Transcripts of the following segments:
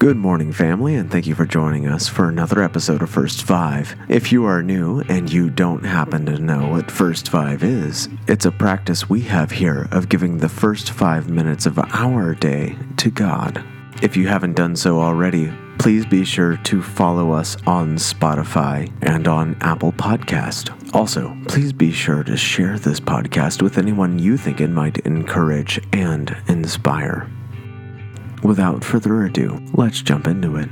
Good morning, family, and thank you for joining us for another episode of First Five. If you are new and you don't happen to know what First Five is, it's a practice we have here of giving the first five minutes of our day to God. If you haven't done so already, please be sure to follow us on Spotify and on Apple Podcast. Also, please be sure to share this podcast with anyone you think it might encourage and inspire. Without further ado, let's jump into it.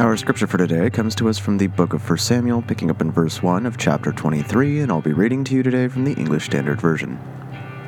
Our scripture for today comes to us from the book of 1 Samuel, picking up in verse 1 of chapter 23, and I'll be reading to you today from the English Standard Version.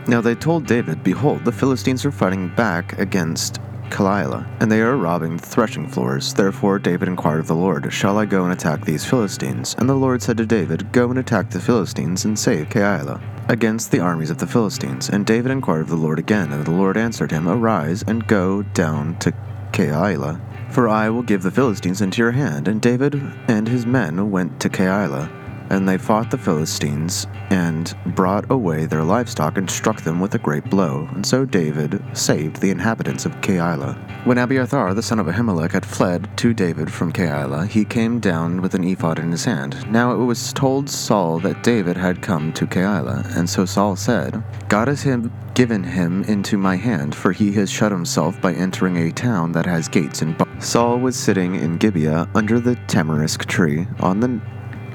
Now they told David, Behold, the Philistines are fighting back against Keilah, and they are robbing the threshing floors. Therefore David inquired of the Lord, Shall I go and attack these Philistines? And the Lord said to David, Go and attack the Philistines and save Keilah against the armies of the Philistines. And David inquired of the Lord again, and the Lord answered him, Arise and go down to Keilah, for I will give the Philistines into your hand. And David and his men went to Keilah and they fought the Philistines, and brought away their livestock, and struck them with a great blow. And so David saved the inhabitants of Keilah. When Abiathar, the son of Ahimelech, had fled to David from Keilah, he came down with an ephod in his hand. Now it was told Saul that David had come to Keilah, and so Saul said, God has him given him into my hand, for he has shut himself by entering a town that has gates and bars. Saul was sitting in Gibeah under the tamarisk tree on the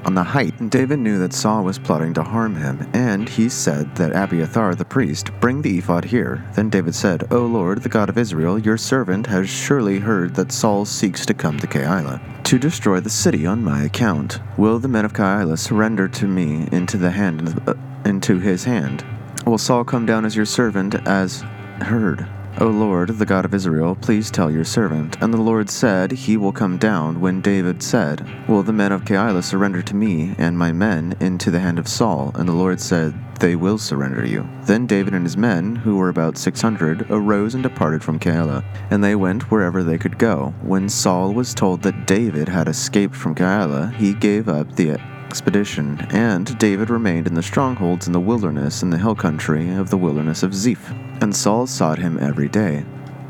on the height, David knew that Saul was plotting to harm him, and he said that Abiathar the priest bring the ephod here. Then David said, O Lord, the God of Israel, your servant has surely heard that Saul seeks to come to Keilah, to destroy the city on my account. Will the men of Keilah surrender to me into the hand uh, into his hand? Will Saul come down as your servant as heard? O Lord, the God of Israel, please tell your servant. And the Lord said, He will come down. When David said, Will the men of Keilah surrender to me and my men into the hand of Saul? And the Lord said, They will surrender you. Then David and his men, who were about six hundred, arose and departed from Keilah, and they went wherever they could go. When Saul was told that David had escaped from Keilah, he gave up the expedition, and David remained in the strongholds in the wilderness in the hill country of the wilderness of Ziph. And Saul sought him every day,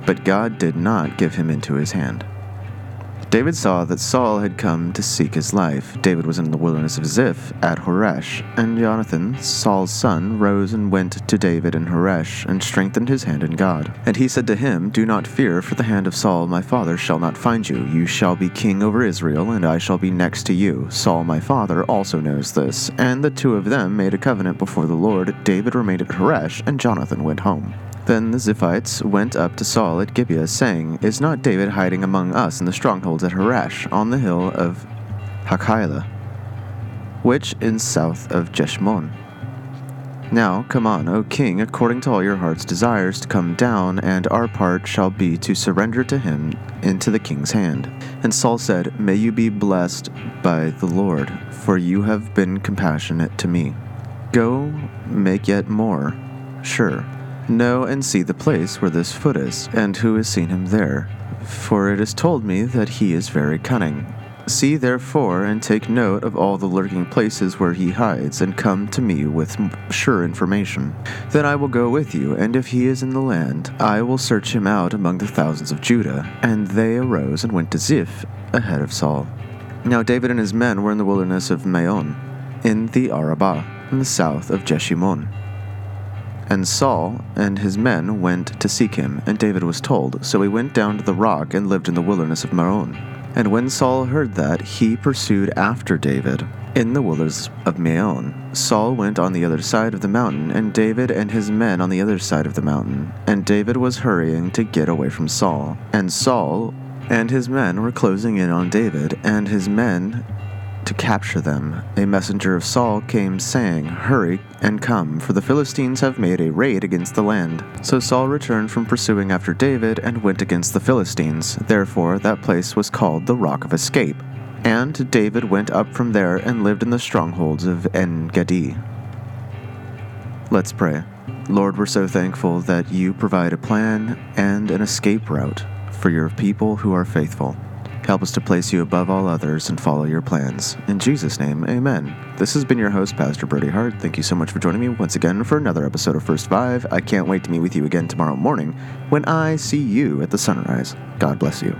but God did not give him into his hand. David saw that Saul had come to seek his life. David was in the wilderness of Ziph at Horesh, and Jonathan, Saul's son, rose and went to David in Horesh, and strengthened his hand in God. And he said to him, Do not fear, for the hand of Saul my father shall not find you. You shall be king over Israel, and I shall be next to you. Saul my father also knows this. And the two of them made a covenant before the Lord. David remained at Horesh, and Jonathan went home. Then the Ziphites went up to Saul at Gibeah, saying, Is not David hiding among us in the strongholds at Horesh, on the hill of Hachilah, which is south of Jeshimon? Now come on, O king, according to all your heart's desires, to come down, and our part shall be to surrender to him into the king's hand. And Saul said, May you be blessed by the Lord, for you have been compassionate to me. Go make yet more. Sure Know and see the place where this foot is, and who has seen him there. For it is told me that he is very cunning. See therefore, and take note of all the lurking places where he hides, and come to me with sure information. Then I will go with you, and if he is in the land, I will search him out among the thousands of Judah. And they arose and went to Ziph, ahead of Saul. Now David and his men were in the wilderness of Maon, in the Arabah, in the south of Jeshimon. And Saul and his men went to seek him, and David was told. So he went down to the rock and lived in the wilderness of Maon. And when Saul heard that, he pursued after David in the wilderness of Maon. Saul went on the other side of the mountain, and David and his men on the other side of the mountain. And David was hurrying to get away from Saul. And Saul and his men were closing in on David, and his men to capture them. A messenger of Saul came, saying, Hurry and come, for the Philistines have made a raid against the land. So Saul returned from pursuing after David and went against the Philistines. Therefore, that place was called the Rock of Escape. And David went up from there and lived in the strongholds of En Gedi. Let's pray. Lord, we're so thankful that you provide a plan and an escape route for your people who are faithful. Help us to place you above all others and follow your plans. In Jesus' name, amen. This has been your host, Pastor Brody Hart. Thank you so much for joining me once again for another episode of First Five. I can't wait to meet with you again tomorrow morning when I see you at the sunrise. God bless you.